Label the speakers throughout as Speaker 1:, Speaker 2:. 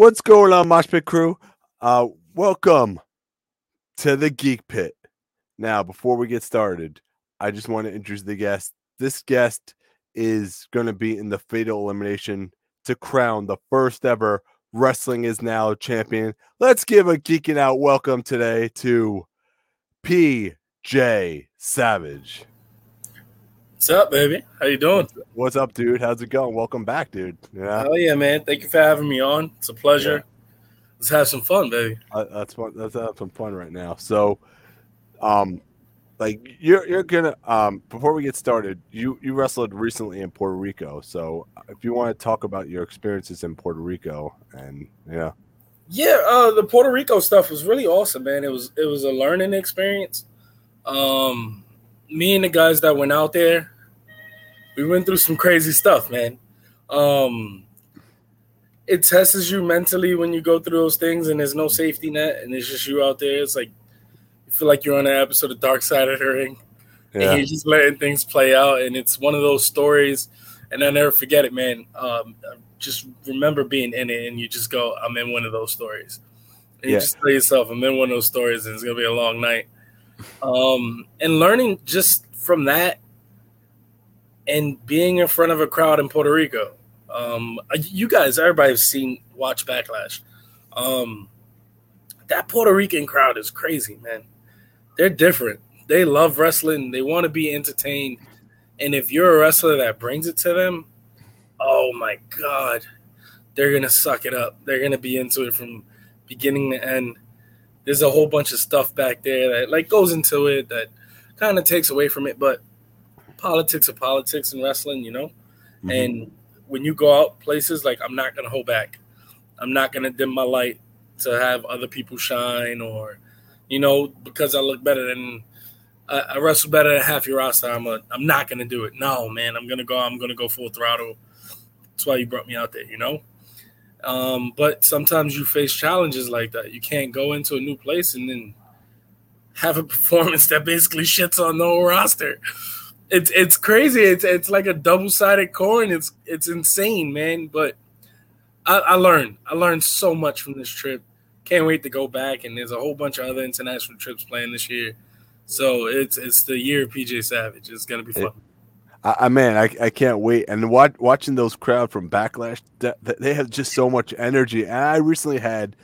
Speaker 1: What's going on, Mosh Pit crew? Uh, welcome to the Geek Pit. Now, before we get started, I just want to introduce the guest. This guest is going to be in the fatal elimination to crown the first ever Wrestling is Now champion. Let's give a geeking out welcome today to PJ Savage.
Speaker 2: What's up, baby? How you doing?
Speaker 1: What's up, dude? How's it going? Welcome back, dude.
Speaker 2: Yeah. Oh yeah, man. Thank you for having me on. It's a pleasure. Yeah. Let's have some fun, baby.
Speaker 1: Uh, that's fun. Let's have some fun right now. So, um, like you're you're gonna um before we get started, you you wrestled recently in Puerto Rico. So if you want to talk about your experiences in Puerto Rico and yeah.
Speaker 2: Yeah, uh the Puerto Rico stuff was really awesome, man. It was it was a learning experience. Um me and the guys that went out there, we went through some crazy stuff, man. Um, it tests you mentally when you go through those things, and there's no safety net, and it's just you out there. It's like you feel like you're on an episode of Dark Side of the Ring, yeah. and you're just letting things play out. And it's one of those stories, and I never forget it, man. Um, just remember being in it, and you just go, "I'm in one of those stories." And yeah. you just tell yourself, "I'm in one of those stories, and it's gonna be a long night." Um, and learning just from that and being in front of a crowd in Puerto Rico. Um, you guys, everybody has seen Watch Backlash. Um, that Puerto Rican crowd is crazy, man. They're different. They love wrestling. They want to be entertained. And if you're a wrestler that brings it to them, oh my God, they're to suck it up. They're to be into it from beginning to end there's a whole bunch of stuff back there that like goes into it that kind of takes away from it. But politics of politics in wrestling, you know. Mm-hmm. And when you go out places, like I'm not gonna hold back. I'm not gonna dim my light to have other people shine, or you know, because I look better than I, I wrestle better than half your roster. I'm a, I'm not gonna do it. No, man, I'm gonna go. I'm gonna go full throttle. That's why you brought me out there, you know. Um, but sometimes you face challenges like that. You can't go into a new place and then have a performance that basically shits on the whole roster. It's it's crazy. It's it's like a double sided coin. It's it's insane, man. But I, I learned I learned so much from this trip. Can't wait to go back. And there's a whole bunch of other international trips planned this year. So it's it's the year of PJ Savage. It's gonna be fun.
Speaker 1: I, I man, I, I can't wait. And watch, watching those crowd from Backlash, they have just so much energy. And I recently had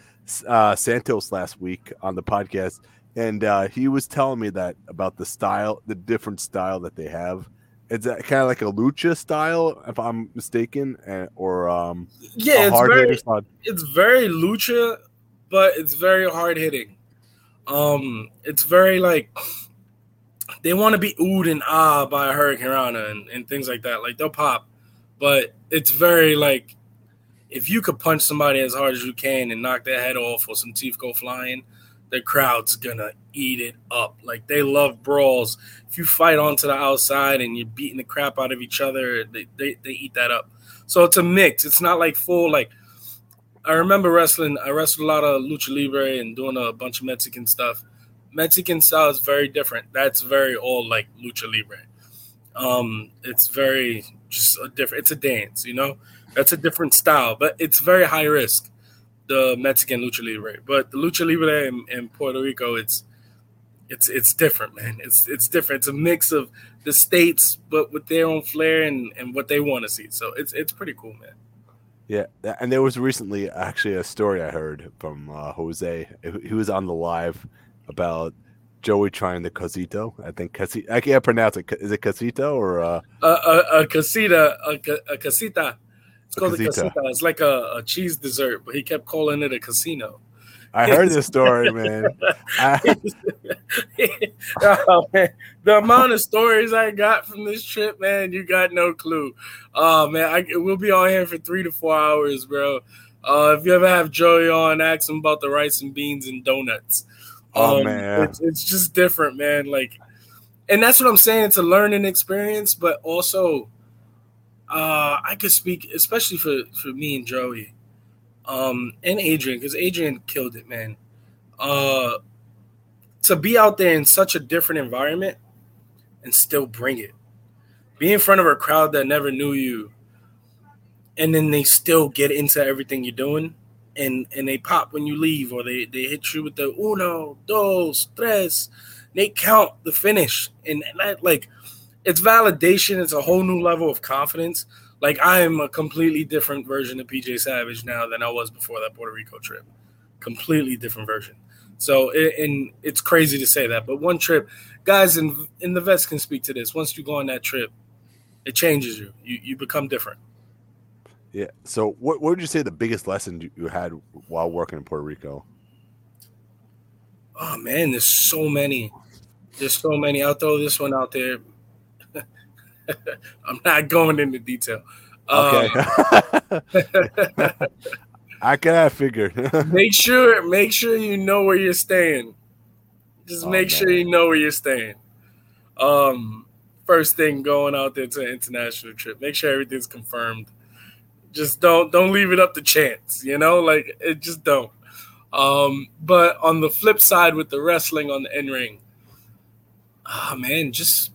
Speaker 1: uh, Santos last week on the podcast, and uh, he was telling me that about the style, the different style that they have. It's kind of like a lucha style, if I'm mistaken, or um,
Speaker 2: yeah, it's very, it's very lucha, but it's very hard hitting. Um, it's very like they want to be oohed and ah by a hurricanrana and, and things like that. Like they'll pop, but it's very like if you could punch somebody as hard as you can and knock their head off or some teeth go flying, the crowd's gonna eat it up. Like they love brawls. If you fight onto the outside and you're beating the crap out of each other, they, they, they eat that up. So it's a mix. It's not like full like I remember wrestling. I wrestled a lot of lucha libre and doing a bunch of Mexican stuff Mexican style is very different. That's very all like lucha libre. Um, it's very just a different. It's a dance, you know. That's a different style, but it's very high risk. The Mexican lucha libre, but the lucha libre in, in Puerto Rico, it's it's it's different, man. It's it's different. It's a mix of the states, but with their own flair and, and what they want to see. So it's it's pretty cool, man.
Speaker 1: Yeah, and there was recently actually a story I heard from uh, Jose. He was on the live about Joey trying the casito. I think casita. I can't pronounce it. Is it casito or uh,
Speaker 2: a a, a casita a, a casita? It's called a casita. casita. It's like a, a cheese dessert, but he kept calling it a casino.
Speaker 1: I heard this story, man.
Speaker 2: oh, man. The amount of stories I got from this trip, man, you got no clue. Oh man, I, we'll be on here for three to four hours, bro. Uh, if you ever have Joey on, ask him about the rice and beans and donuts.
Speaker 1: Oh um, man,
Speaker 2: it's, it's just different, man. Like, and that's what I'm saying. It's a learning experience, but also, uh, I could speak, especially for for me and Joey, um, and Adrian, because Adrian killed it, man. Uh, to be out there in such a different environment and still bring it, be in front of a crowd that never knew you, and then they still get into everything you're doing. and and they pop when you leave, or they they hit you with the uno, dos, tres. They count the finish, and, and that like it's validation. It's a whole new level of confidence. Like I am a completely different version of PJ Savage now than I was before that Puerto Rico trip. Completely different version. So and it's crazy to say that, but one trip, guys in in the vets can speak to this. Once you go on that trip, it changes you. You you become different.
Speaker 1: Yeah. So, what, what would you say the biggest lesson you had while working in Puerto Rico?
Speaker 2: Oh man, there's so many. There's so many. I'll throw this one out there. I'm not going into detail. Okay. Um,
Speaker 1: I can figure.
Speaker 2: make sure, make sure you know where you're staying. Just oh, make man. sure you know where you're staying. Um, first thing going out there to an international trip, make sure everything's confirmed. Just don't don't leave it up to chance, you know, like it just don't. Um, but on the flip side with the wrestling on the in ring, ah oh, man, just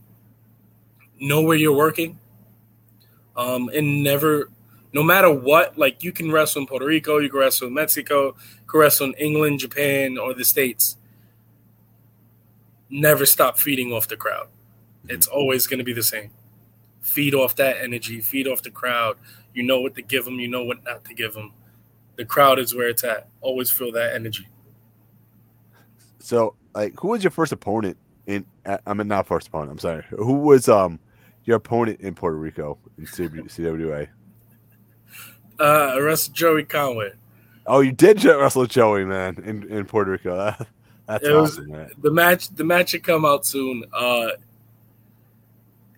Speaker 2: know where you're working. Um, and never no matter what, like you can wrestle in Puerto Rico, you can wrestle in Mexico, you can wrestle in England, Japan, or the States. Never stop feeding off the crowd. It's always going to be the same. Feed off that energy, feed off the crowd. You know what to give them, you know what not to give them. The crowd is where it's at. Always feel that energy.
Speaker 1: So, like, who was your first opponent in? I mean, not first opponent. I'm sorry. Who was um your opponent in Puerto Rico in CWA?
Speaker 2: Uh, wrestled Joey Conway.
Speaker 1: Oh, you did wrestle Joey, man, in, in Puerto Rico. That's it awesome, was, man.
Speaker 2: The match, the match should come out soon. Uh,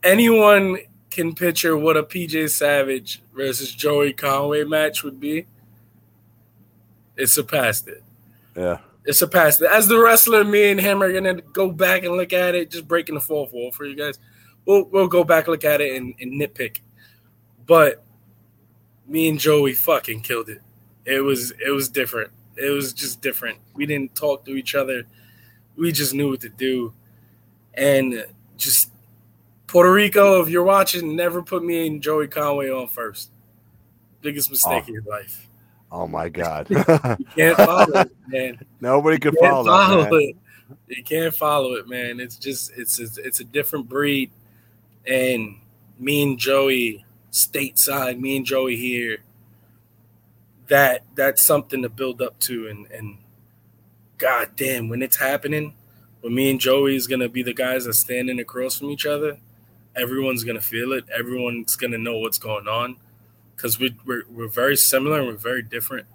Speaker 2: anyone can picture what a PJ Savage versus Joey Conway match would be. It surpassed it.
Speaker 1: Yeah.
Speaker 2: It surpassed it. As the wrestler, me and him are gonna go back and look at it, just breaking the fourth wall for you guys. We'll we'll go back look at it and, and nitpick. But me and Joey fucking killed it. It was it was different. It was just different. We didn't talk to each other. We just knew what to do. And just Puerto Rico, if you're watching, never put me and Joey Conway on first. Biggest mistake oh. in your life.
Speaker 1: Oh, oh my God.
Speaker 2: you can't follow it, man.
Speaker 1: Nobody can follow, follow it.
Speaker 2: You can't follow it, man. It's just it's it's, it's a different breed. And me and Joey stateside, me and Joey here, that that's something to build up to. And and god damn, when it's happening, when me and Joey is gonna be the guys that standing across from each other, everyone's gonna feel it. Everyone's gonna know what's going on. Because we, we're we're very similar and we're very different.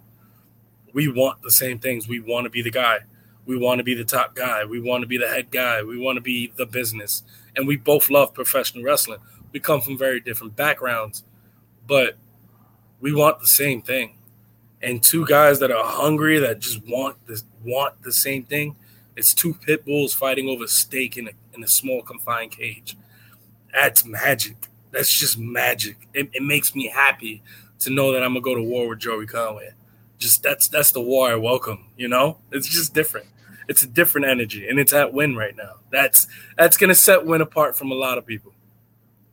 Speaker 2: We want the same things. We want to be the guy. We want to be the top guy. We want to be the head guy. We want to be the business. And we both love professional wrestling we come from very different backgrounds, but we want the same thing. And two guys that are hungry that just want this want the same thing. It's two pit bulls fighting over steak in a in a small confined cage. That's magic. That's just magic. It, it makes me happy to know that I'm gonna go to war with Joey Conway. Just that's that's the war I welcome. You know, it's just different. It's a different energy, and it's at Win right now. That's that's gonna set Win apart from a lot of people.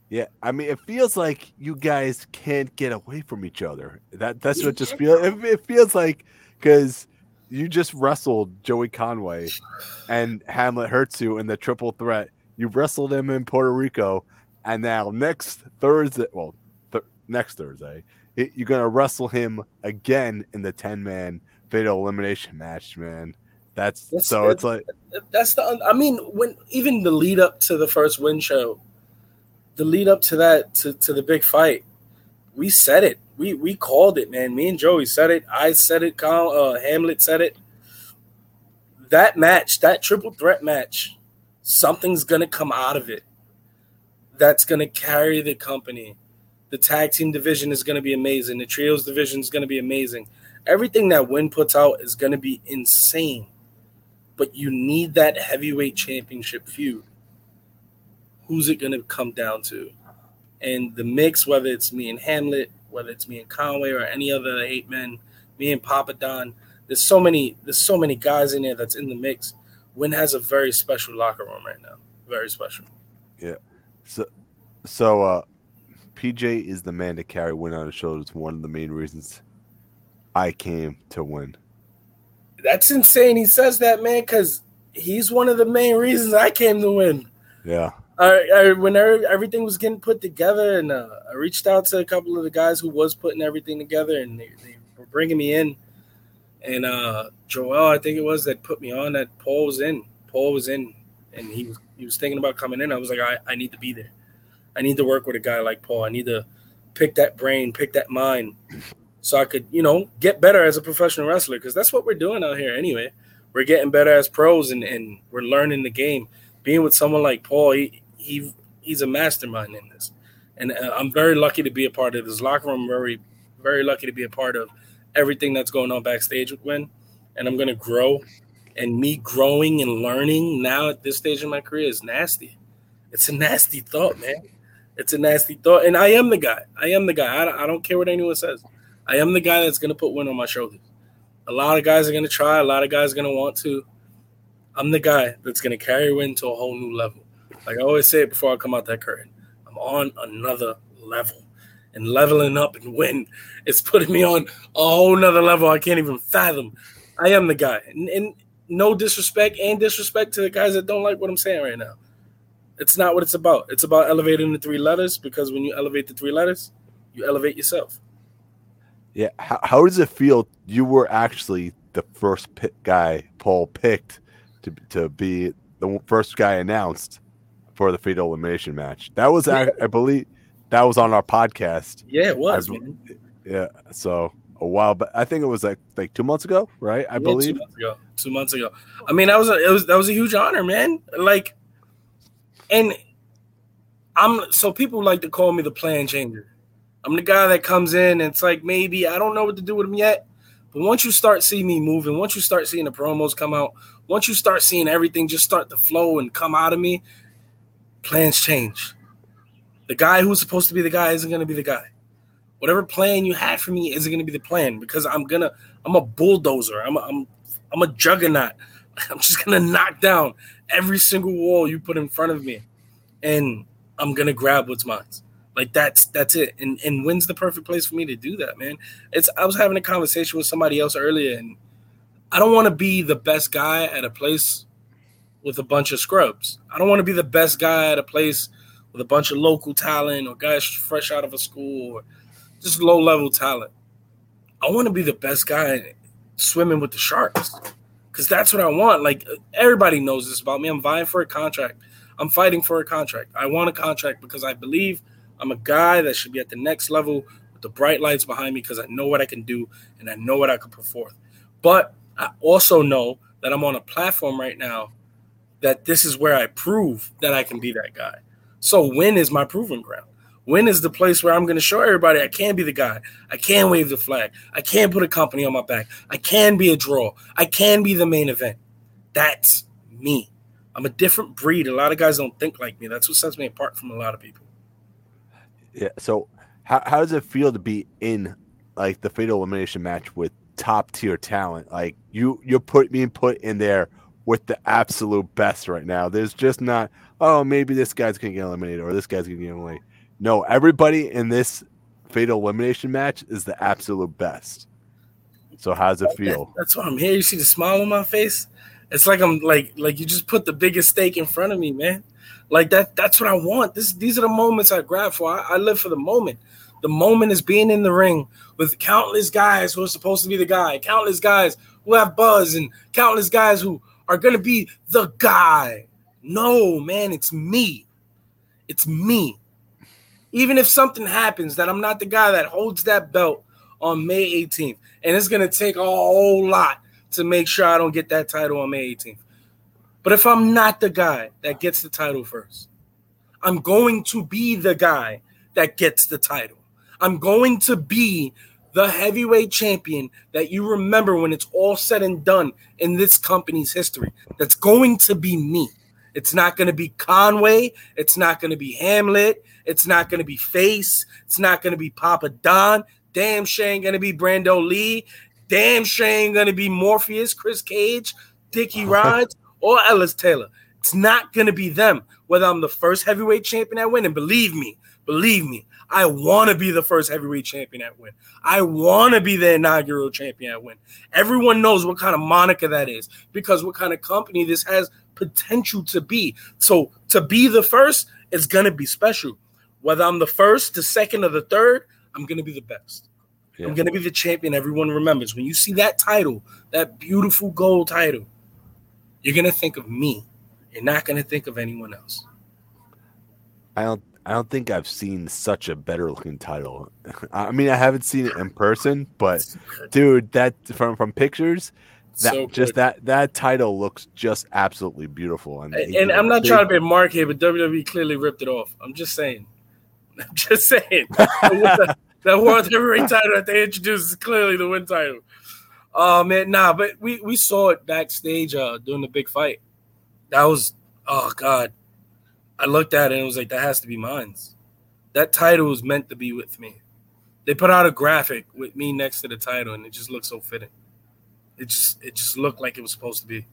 Speaker 1: Yeah, I mean, it feels like you guys can't get away from each other. That that's what just feels. It, it feels like because you just wrestled Joey Conway and Hamlet Hurtsu in the triple threat. You wrestled him in Puerto Rico, and now next Thursday, well, th- next Thursday, it, you're gonna wrestle him again in the ten man fatal elimination match, man. That's, that's so. It's like
Speaker 2: that's the. I mean, when even the lead up to the first win show the lead up to that to, to the big fight, we said it. We we called it, man. Me and Joey said it. I said it. Uh, Hamlet said it. That match, that triple threat match, something's gonna come out of it. That's gonna carry the company. The tag team division is gonna be amazing. The trios division is gonna be amazing. Everything that Win puts out is gonna be insane. But you need that heavyweight championship feud who's it going to come down to? And the mix, whether it's me and Hamlet, whether it's me and Conway or any other eight men, me and Papa Don, there's so many, there's so many guys in there that's in the mix. Win has a very special locker room right now. Very special.
Speaker 1: Yeah. So, so uh, PJ is the man to carry Win on his shoulders. One of the main reasons. I came to win.
Speaker 2: That's insane. He says that, man, because he's one of the main reasons I came to win.
Speaker 1: Yeah.
Speaker 2: I, I when everything was getting put together, and uh, I reached out to a couple of the guys who was putting everything together, and they, they were bringing me in. And uh, Joel, I think it was that put me on. That Paul was in. Paul was in, and he was he was thinking about coming in. I was like, I, I need to be there. I need to work with a guy like Paul. I need to pick that brain, pick that mind, so I could, you know, get better as a professional wrestler. Because that's what we're doing out here anyway. We're getting better as pros, and, and we're learning the game. Being with someone like Paul, he, he he's a mastermind in this, and uh, I'm very lucky to be a part of this locker room. Very very lucky to be a part of everything that's going on backstage with Win, and I'm gonna grow. And me growing and learning now at this stage in my career is nasty. It's a nasty thought, man. It's a nasty thought, and I am the guy. I am the guy. I I don't care what anyone says. I am the guy that's gonna put Win on my shoulders. A lot of guys are gonna try. A lot of guys are gonna want to. I'm the guy that's gonna carry Win to a whole new level. Like I always say it before I come out that curtain, I'm on another level. And leveling up and win it's putting me on a whole nother level I can't even fathom. I am the guy. And, and no disrespect and disrespect to the guys that don't like what I'm saying right now. It's not what it's about. It's about elevating the three letters because when you elevate the three letters, you elevate yourself.
Speaker 1: Yeah. How, how does it feel? You were actually the first guy Paul picked to, to be the first guy announced for the fatal elimination match. That was, yeah. I, I, believe, that was on our podcast.
Speaker 2: Yeah, it was.
Speaker 1: I, yeah, so a while, but I think it was like like two months ago, right? I yeah, believe
Speaker 2: two months ago. Two months ago. I mean, that was a, it was that was a huge honor, man. Like, and I'm so people like to call me the plan changer. I'm the guy that comes in and it's like maybe I don't know what to do with him yet, but once you start seeing me moving, once you start seeing the promos come out, once you start seeing everything just start to flow and come out of me, plans change. The guy who's supposed to be the guy isn't going to be the guy. Whatever plan you had for me isn't going to be the plan because I'm gonna I'm a bulldozer. I'm a, I'm I'm a juggernaut. I'm just gonna knock down every single wall you put in front of me, and I'm gonna grab what's mine. Like that's that's it. And and when's the perfect place for me to do that, man? It's I was having a conversation with somebody else earlier, and I don't want to be the best guy at a place with a bunch of scrubs. I don't want to be the best guy at a place with a bunch of local talent or guys fresh out of a school or just low level talent. I want to be the best guy swimming with the sharks because that's what I want. Like everybody knows this about me. I'm vying for a contract. I'm fighting for a contract. I want a contract because I believe I'm a guy that should be at the next level with the bright lights behind me because I know what I can do and I know what I can put forth. But I also know that I'm on a platform right now that this is where I prove that I can be that guy. So when is my proving ground? When is the place where I'm going to show everybody I can be the guy? I can wave the flag. I can put a company on my back. I can be a draw. I can be the main event. That's me. I'm a different breed. A lot of guys don't think like me. That's what sets me apart from a lot of people.
Speaker 1: Yeah. So how, how does it feel to be in like the fatal elimination match with top tier talent? Like you you're put being put in there with the absolute best right now. There's just not, oh, maybe this guy's gonna get eliminated or this guy's gonna get eliminated. No, everybody in this fatal elimination match is the absolute best. So how's it feel?
Speaker 2: That's why I'm here. You see the smile on my face? It's like I'm like like you just put the biggest stake in front of me, man. Like that that's what I want. This these are the moments I grab for. I, I live for the moment. The moment is being in the ring with countless guys who are supposed to be the guy, countless guys who have buzz, and countless guys who are gonna be the guy. No, man, it's me. It's me even if something happens that I'm not the guy that holds that belt on May 18th, and it's gonna take a whole lot to make sure I don't get that title on May 18th. But if I'm not the guy that gets the title first, I'm going to be the guy that gets the title. I'm going to be the heavyweight champion that you remember when it's all said and done in this company's history. That's going to be me. It's not going to be Conway. It's not going to be Hamlet. It's not going to be Face. It's not going to be Papa Don. Damn shame going to be Brando Lee. Damn shame going to be Morpheus, Chris Cage, Dickie Rodz, or Ellis Taylor. It's not gonna be them. Whether I'm the first heavyweight champion at win, and believe me, believe me, I want to be the first heavyweight champion at win. I want to be the inaugural champion at win. Everyone knows what kind of moniker that is because what kind of company this has potential to be. So to be the first, it's gonna be special. Whether I'm the first, the second, or the third, I'm gonna be the best. Yeah. I'm gonna be the champion everyone remembers. When you see that title, that beautiful gold title, you're gonna think of me. You're not gonna think of anyone else.
Speaker 1: I don't I don't think I've seen such a better looking title. I mean, I haven't seen it in person, but dude, that from from pictures, that so just that that title looks just absolutely beautiful.
Speaker 2: And, and I'm not trying to be a mark here, but WWE clearly ripped it off. I'm just saying. I'm just saying. that, that world heavyweight title that they introduced is clearly the win title. Oh man, nah, but we we saw it backstage uh during the big fight. That was oh god. I looked at it and it was like that has to be mine. That title was meant to be with me. They put out a graphic with me next to the title and it just looked so fitting. It just it just looked like it was supposed to be.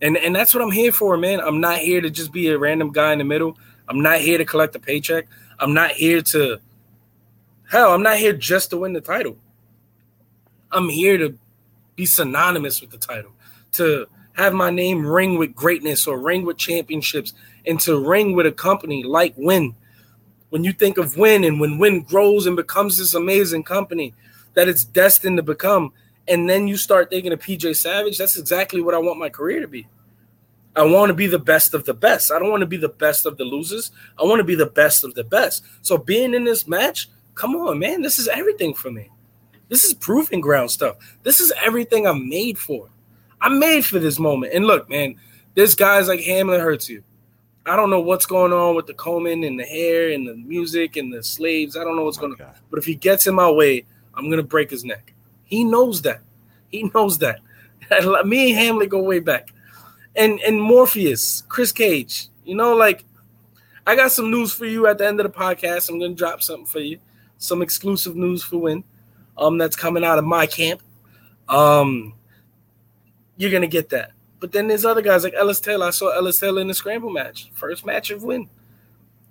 Speaker 2: And and that's what I'm here for, man. I'm not here to just be a random guy in the middle. I'm not here to collect a paycheck. I'm not here to hell, I'm not here just to win the title. I'm here to be synonymous with the title, to have my name ring with greatness or ring with championships, and to ring with a company like Win. When you think of Win and when Win grows and becomes this amazing company that it's destined to become, and then you start thinking of PJ Savage, that's exactly what I want my career to be. I want to be the best of the best. I don't want to be the best of the losers. I want to be the best of the best. So being in this match, come on, man, this is everything for me. This is proving ground stuff. This is everything I'm made for. I'm made for this moment. And look, man, this guy's like Hamlin hurts you. I don't know what's going on with the combing and the hair and the music and the slaves. I don't know what's oh going on. But if he gets in my way, I'm gonna break his neck. He knows that. He knows that. Me and Hamlet go way back. And and Morpheus, Chris Cage. You know, like I got some news for you at the end of the podcast. I'm gonna drop something for you, some exclusive news for Win. Um, that's coming out of my camp. Um, you're gonna get that. But then there's other guys like Ellis Taylor. I saw Ellis Taylor in the scramble match, first match of Win.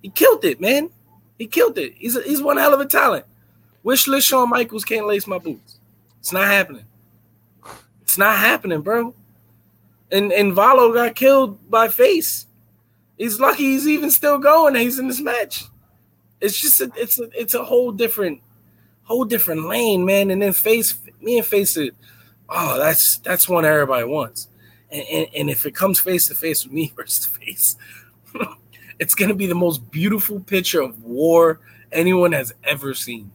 Speaker 2: He killed it, man. He killed it. He's a, he's one hell of a talent. Wish list Shawn Michaels can't lace my boots. It's not happening. It's not happening, bro. And and Valo got killed by Face. He's lucky he's even still going. He's in this match. It's just a, it's a, it's a whole different whole different lane, man. And then Face me and Face it. Oh, that's that's one everybody wants. And, and, and if it comes face to face with me versus face, it's gonna be the most beautiful picture of war anyone has ever seen.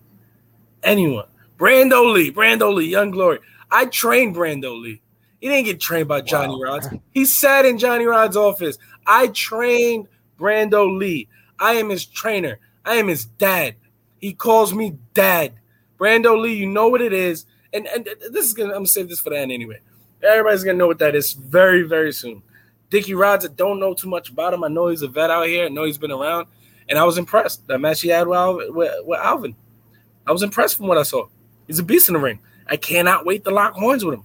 Speaker 2: Anyone. Brando Lee, Brando Lee, Young Glory. I trained Brando Lee. He didn't get trained by Johnny wow. Rodz. He sat in Johnny Rodz' office. I trained Brando Lee. I am his trainer. I am his dad. He calls me dad. Brando Lee, you know what it is. And, and this is gonna I'm gonna save this for the end anyway. Everybody's gonna know what that is very, very soon. Dickie Rodz, I don't know too much about him. I know he's a vet out here. I know he's been around. And I was impressed. That match he had with with, with Alvin. I was impressed from what I saw. He's a beast in the ring. I cannot wait to lock horns with him.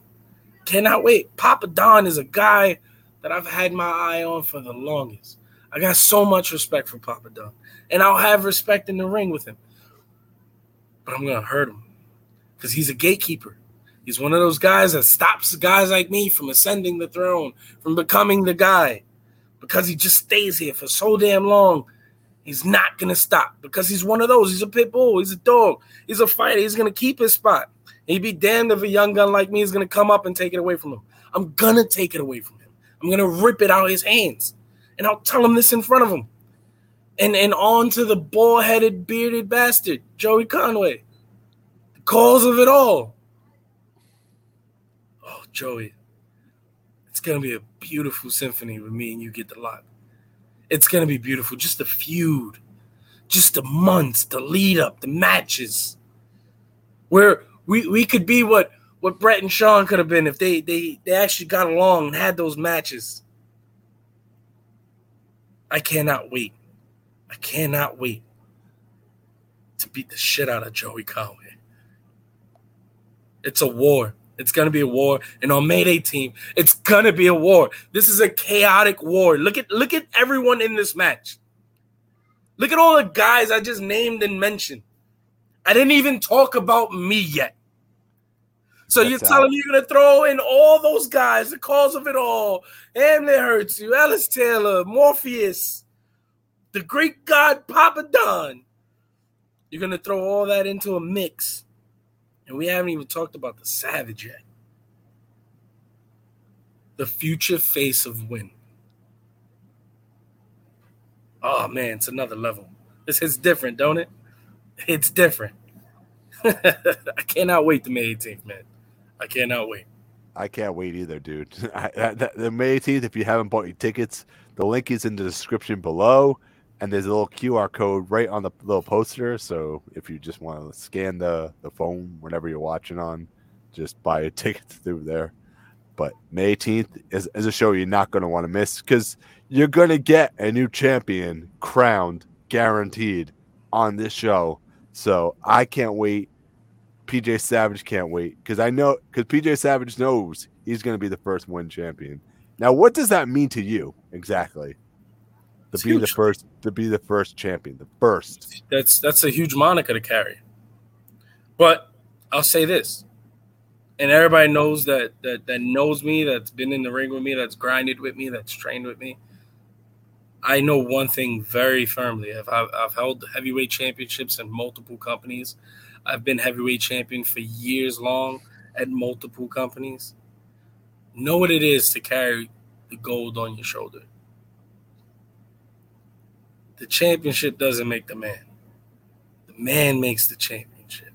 Speaker 2: Cannot wait. Papa Don is a guy that I've had my eye on for the longest. I got so much respect for Papa Don. And I'll have respect in the ring with him. But I'm to hurt him because he's a gatekeeper. He's one of those guys that stops guys like me from ascending the throne, from becoming the guy, because he just stays here for so damn long He's not gonna stop because he's one of those. He's a pit bull. He's a dog. He's a fighter. He's gonna keep his spot. He'd be damned if a young gun like me is gonna come up and take it away from him. I'm gonna take it away from him. I'm gonna rip it out of his hands, and I'll tell him this in front of him. And and on to the bald-headed, bearded bastard, Joey Conway. The cause of it all. Oh, Joey, it's gonna be a beautiful symphony with me and you get the lot. It's gonna be beautiful. Just the feud, just the months, the lead up, the matches. Where we we could be what what Bret and Shawn could have been if they they they actually got along and had those matches. I cannot wait. I cannot wait to beat the shit out of Joey Conway. It's a war. It's gonna be a war, and on May 18th, it's gonna be a war. This is a chaotic war. Look at look at everyone in this match. Look at all the guys I just named and mentioned. I didn't even talk about me yet. So That's you're telling me you're gonna throw in all those guys, the cause of it all, Emlyn you, Ellis Taylor, Morpheus, the Greek god Papa Don. You're gonna throw all that into a mix, and we haven't even talked about the Savage yet. The future face of Win. Oh man, it's another level. This is different, don't it? It's different. I cannot wait to May 18th, man. I cannot wait.
Speaker 1: I can't wait either, dude. I, that, the May 18th, if you haven't bought your tickets, the link is in the description below, and there's a little QR code right on the little poster. So if you just want to scan the, the phone whenever you're watching on, just buy a ticket through there. But May 18th is, is a show you're not going to want to miss because you're going to get a new champion crowned, guaranteed on this show. So I can't wait. PJ Savage can't wait because I know because PJ Savage knows he's going to be the first win champion. Now, what does that mean to you exactly? To it's be huge. the first, to be the first champion, the first.
Speaker 2: That's that's a huge moniker to carry. But I'll say this, and everybody knows that that that knows me, that's been in the ring with me, that's grinded with me, that's trained with me. I know one thing very firmly. I've, I've held heavyweight championships in multiple companies. I've been heavyweight champion for years long at multiple companies. Know what it is to carry the gold on your shoulder. The championship doesn't make the man. The man makes the championship.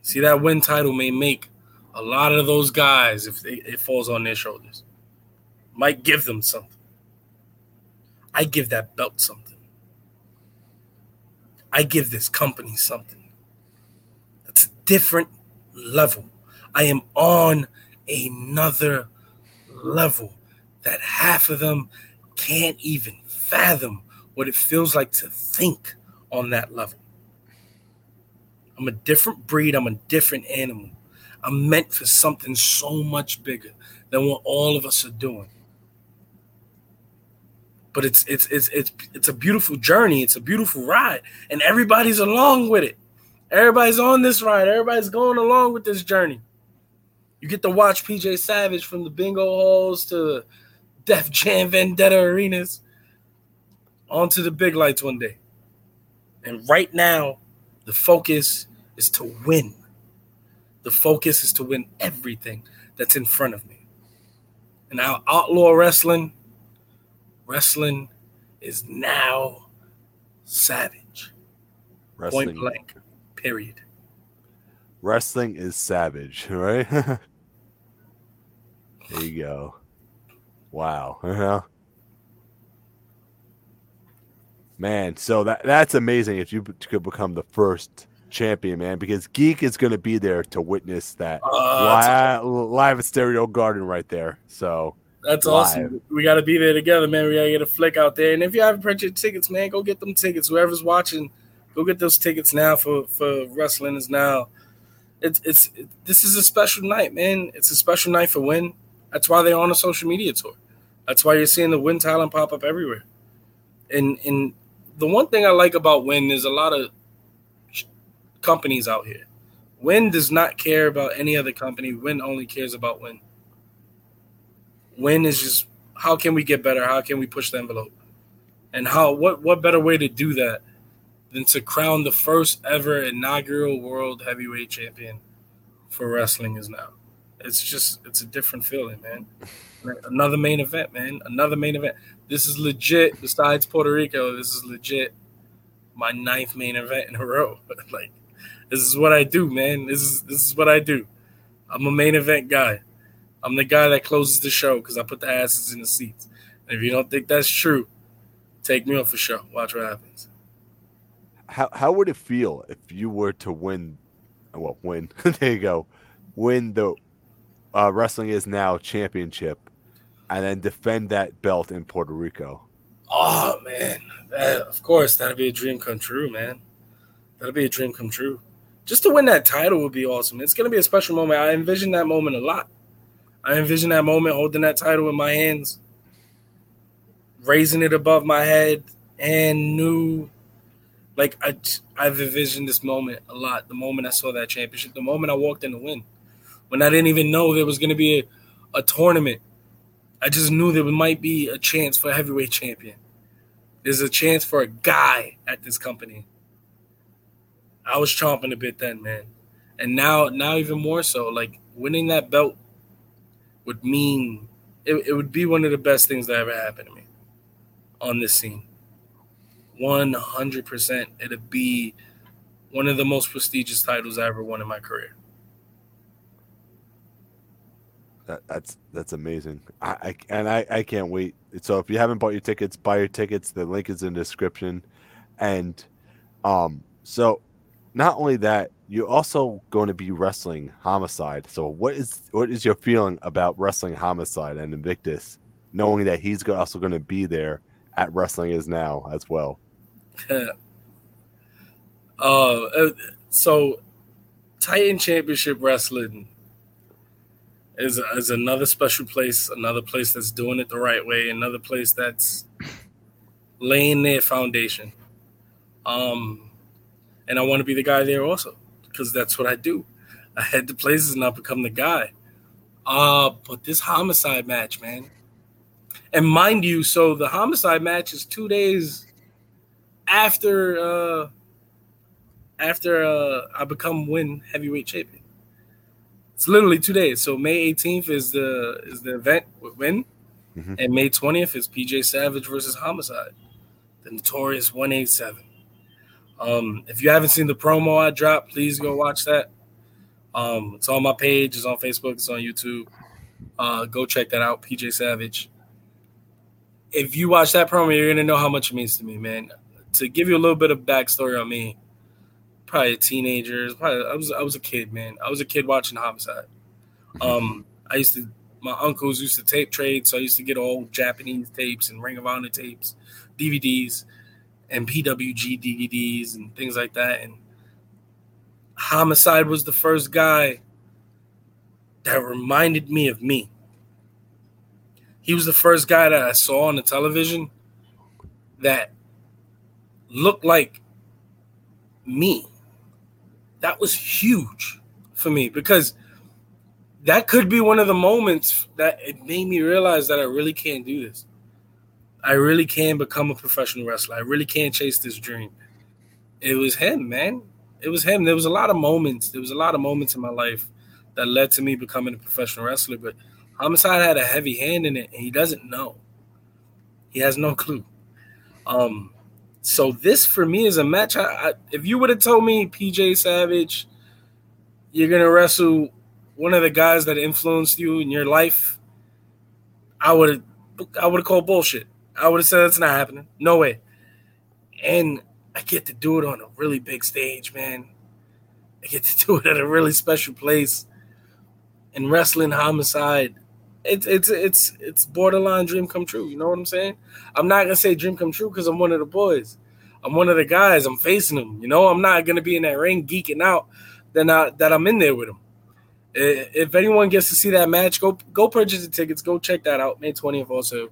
Speaker 2: See that win title may make a lot of those guys if they, it falls on their shoulders. Might give them something. I give that belt something. I give this company something. That's a different level. I am on another level that half of them can't even fathom what it feels like to think on that level. I'm a different breed, I'm a different animal. I'm meant for something so much bigger than what all of us are doing but it's it's it's it's it's a beautiful journey. It's a beautiful ride, and everybody's along with it. Everybody's on this ride. Everybody's going along with this journey. You get to watch PJ Savage from the bingo halls to Def Jam Vendetta arenas onto the big lights one day. And right now, the focus is to win. The focus is to win everything that's in front of me. And now, Outlaw Wrestling Wrestling is now savage. Wrestling. Point blank. Period.
Speaker 1: Wrestling is savage, right? there you go. Wow. Uh-huh. Man, so that that's amazing if you could become the first champion, man, because Geek is going to be there to witness that uh, live, live at Stereo Garden right there. So
Speaker 2: that's Live. awesome. We got to be there together, man. We got to get a flick out there. And if you haven't purchased tickets, man, go get them tickets. Whoever's watching, go get those tickets now for for wrestling is now. It's it's it, this is a special night, man. It's a special night for Win. That's why they're on a social media tour. That's why you're seeing the Win talent pop up everywhere. And and the one thing I like about Win is a lot of companies out here. Win does not care about any other company. Win only cares about Win. Win is just how can we get better? How can we push the envelope? And how what what better way to do that than to crown the first ever inaugural world heavyweight champion for wrestling is now. It's just it's a different feeling, man. Another main event, man. Another main event. This is legit. Besides Puerto Rico, this is legit. My ninth main event in a row. like, this is what I do, man. This is this is what I do. I'm a main event guy. I'm the guy that closes the show because I put the asses in the seats. And if you don't think that's true, take me off the show. Watch what happens.
Speaker 1: How how would it feel if you were to win? Well, win. there you go. Win the uh, wrestling is now championship, and then defend that belt in Puerto Rico.
Speaker 2: Oh man, that, of course that'd be a dream come true, man. That'd be a dream come true. just to win that title would be awesome. It's gonna be a special moment. I envision that moment a lot. I envision that moment holding that title in my hands, raising it above my head, and knew, like I, I've envisioned this moment a lot. The moment I saw that championship, the moment I walked in to win, when I didn't even know there was gonna be a, a tournament, I just knew there might be a chance for a heavyweight champion. There's a chance for a guy at this company. I was chomping a bit then, man. And now, now even more so, like winning that belt would mean it, it would be one of the best things that ever happened to me on this scene. 100%. It'd be one of the most prestigious titles I ever won in my career.
Speaker 1: That, that's that's amazing. I, I and I, I can't wait. So if you haven't bought your tickets, buy your tickets. The link is in the description. And um so not only that, you're also going to be wrestling Homicide. So what is what is your feeling about wrestling Homicide and Invictus, knowing that he's also going to be there at Wrestling Is Now as well?
Speaker 2: uh, so Titan Championship Wrestling is is another special place, another place that's doing it the right way, another place that's laying their foundation. Um, and I want to be the guy there also because that's what I do. I head to places and I become the guy. Uh, but this homicide match, man. And mind you, so the homicide match is two days after uh after uh I become win heavyweight champion. It's literally two days. So May 18th is the is the event with win, mm-hmm. and May 20th is PJ Savage versus Homicide, the notorious 187. Um, if you haven't seen the promo I dropped, please go watch that. Um, it's on my page, it's on Facebook, it's on YouTube. Uh, go check that out, PJ Savage. If you watch that promo, you're gonna know how much it means to me, man. To give you a little bit of backstory on me, probably a teenager. Probably I was I was a kid, man. I was a kid watching Homicide. Um, I used to my uncles used to tape trade, so I used to get old Japanese tapes and Ring of Honor tapes, DVDs and PWG DVDs and things like that. And Homicide was the first guy that reminded me of me. He was the first guy that I saw on the television that looked like me. That was huge for me because that could be one of the moments that it made me realize that I really can't do this. I really can become a professional wrestler. I really can chase this dream. It was him, man. It was him. There was a lot of moments. There was a lot of moments in my life that led to me becoming a professional wrestler. But Homicide had a heavy hand in it, and he doesn't know. He has no clue. Um, so this for me is a match. I, I, if you would have told me PJ Savage, you're gonna wrestle one of the guys that influenced you in your life, I would I would have called bullshit. I would have said that's not happening. No way. And I get to do it on a really big stage, man. I get to do it at a really special place. And wrestling homicide, it's it's it's it's borderline dream come true. You know what I'm saying? I'm not gonna say dream come true because I'm one of the boys. I'm one of the guys. I'm facing them. You know, I'm not gonna be in that ring geeking out. Then that I'm in there with them. If anyone gets to see that match, go go purchase the tickets. Go check that out. May 20th also.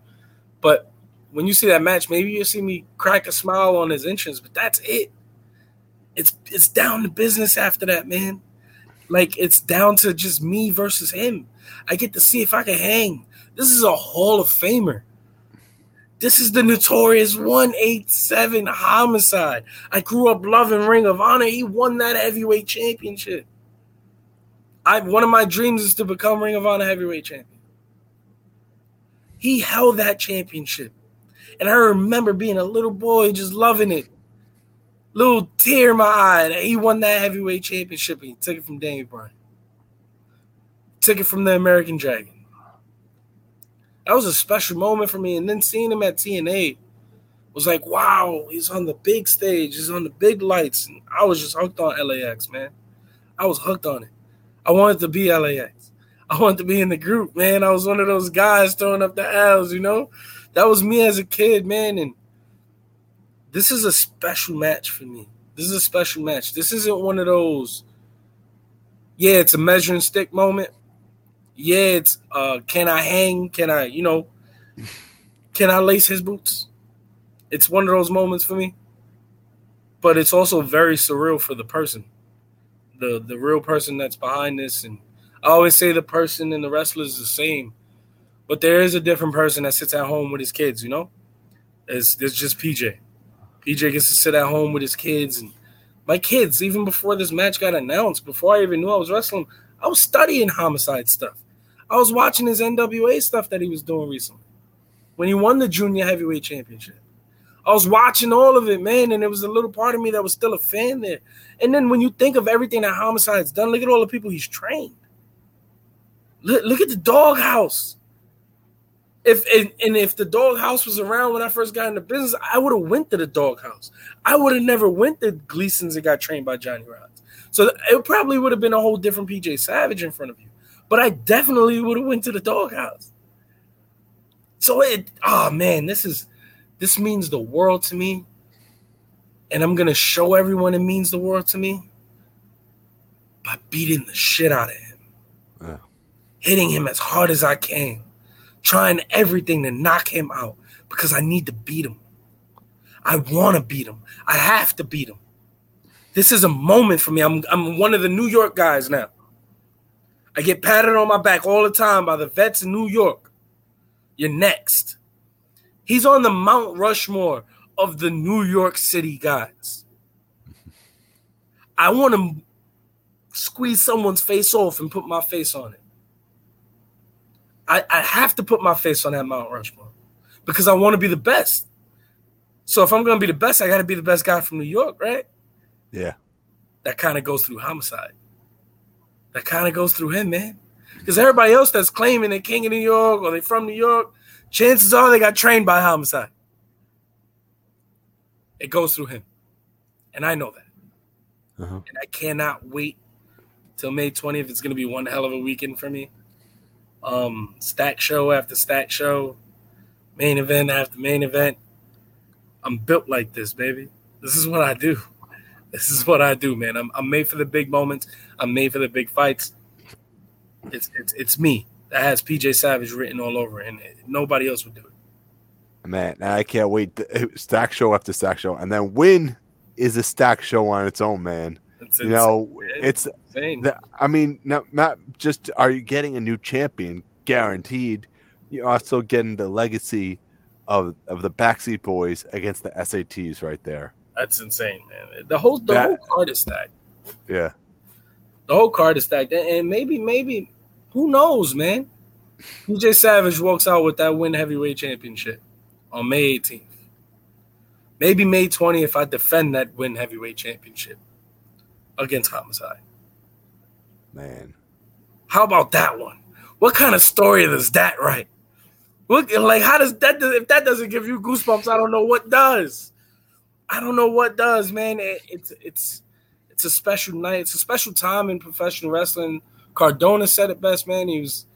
Speaker 2: But when you see that match, maybe you'll see me crack a smile on his entrance, but that's it. It's it's down to business after that, man. Like it's down to just me versus him. I get to see if I can hang. This is a Hall of Famer. This is the notorious 187 homicide. I grew up loving Ring of Honor. He won that heavyweight championship. I one of my dreams is to become Ring of Honor heavyweight champion. He held that championship. And I remember being a little boy just loving it. Little tear in my eye that he won that heavyweight championship and he took it from Danny Bryan. Took it from the American Dragon. That was a special moment for me. And then seeing him at TNA was like, wow, he's on the big stage, he's on the big lights. And I was just hooked on LAX, man. I was hooked on it. I wanted to be LAX. I wanted to be in the group, man. I was one of those guys throwing up the L's, you know? that was me as a kid, man. And this is a special match for me. This is a special match. This isn't one of those. Yeah, it's a measuring stick moment. Yeah, it's uh, can I hang? Can I, you know, can I lace his boots? It's one of those moments for me. But it's also very surreal for the person, the the real person that's behind this. And I always say the person and the wrestler is the same, but there is a different person that sits at home with his kids. You know, it's it's just PJ. PJ gets to sit at home with his kids and my kids. Even before this match got announced, before I even knew I was wrestling, I was studying homicide stuff. I was watching his NWA stuff that he was doing recently when he won the junior heavyweight championship. I was watching all of it, man, and there was a little part of me that was still a fan there. And then when you think of everything that Homicide's done, look at all the people he's trained. Look, look at the doghouse. If and, and if the doghouse was around when I first got into business, I would have went to the doghouse. I would have never went to Gleason's and got trained by Johnny Rodz. So it probably would have been a whole different PJ Savage in front of you. But I definitely would have went to the doghouse. So it, oh man, this is this means the world to me. And I'm going to show everyone it means the world to me by beating the shit out of him. Yeah. Hitting him as hard as I can. Trying everything to knock him out because I need to beat him. I want to beat him. I have to beat him. This is a moment for me. I'm, I'm one of the New York guys now. I get patted on my back all the time by the vets in New York. You're next. He's on the Mount Rushmore of the New York City guys. I want to squeeze someone's face off and put my face on it. I, I have to put my face on that Mount Rushmore because I want to be the best. So if I'm going to be the best, I got to be the best guy from New York, right?
Speaker 1: Yeah.
Speaker 2: That kind of goes through homicide. That kind of goes through him, man. Because everybody else that's claiming they're king of New York or they're from New York, chances are they got trained by homicide. It goes through him. And I know that. Uh-huh. And I cannot wait till May 20th. It's going to be one hell of a weekend for me. Um, stack show after stack show, main event after main event. I'm built like this, baby. This is what I do. This is what I do, man. I'm, I'm made for the big moments. I'm made for the big fights. It's it's it's me that has PJ Savage written all over, it, and nobody else would do it.
Speaker 1: Man, I can't wait. Uh, stack show after stack show, and then win is a stack show on its own, man. It's, you know, it's, the, I mean, not not just are you getting a new champion guaranteed, you're also getting the legacy of of the backseat boys against the SATs right there.
Speaker 2: That's insane, man. The whole the that, whole card is stacked.
Speaker 1: Yeah,
Speaker 2: the whole card is stacked, and maybe maybe who knows, man? PJ Savage walks out with that win heavyweight championship on May 18th. Maybe May 20th, if I defend that win heavyweight championship against Homicide.
Speaker 1: Man.
Speaker 2: How about that one? What kind of story does that write? Look, like, how does that, if that doesn't give you goosebumps, I don't know what does. I don't know what does, man. It, it's, it's, it's a special night. It's a special time in professional wrestling Cardona said it best, man. He was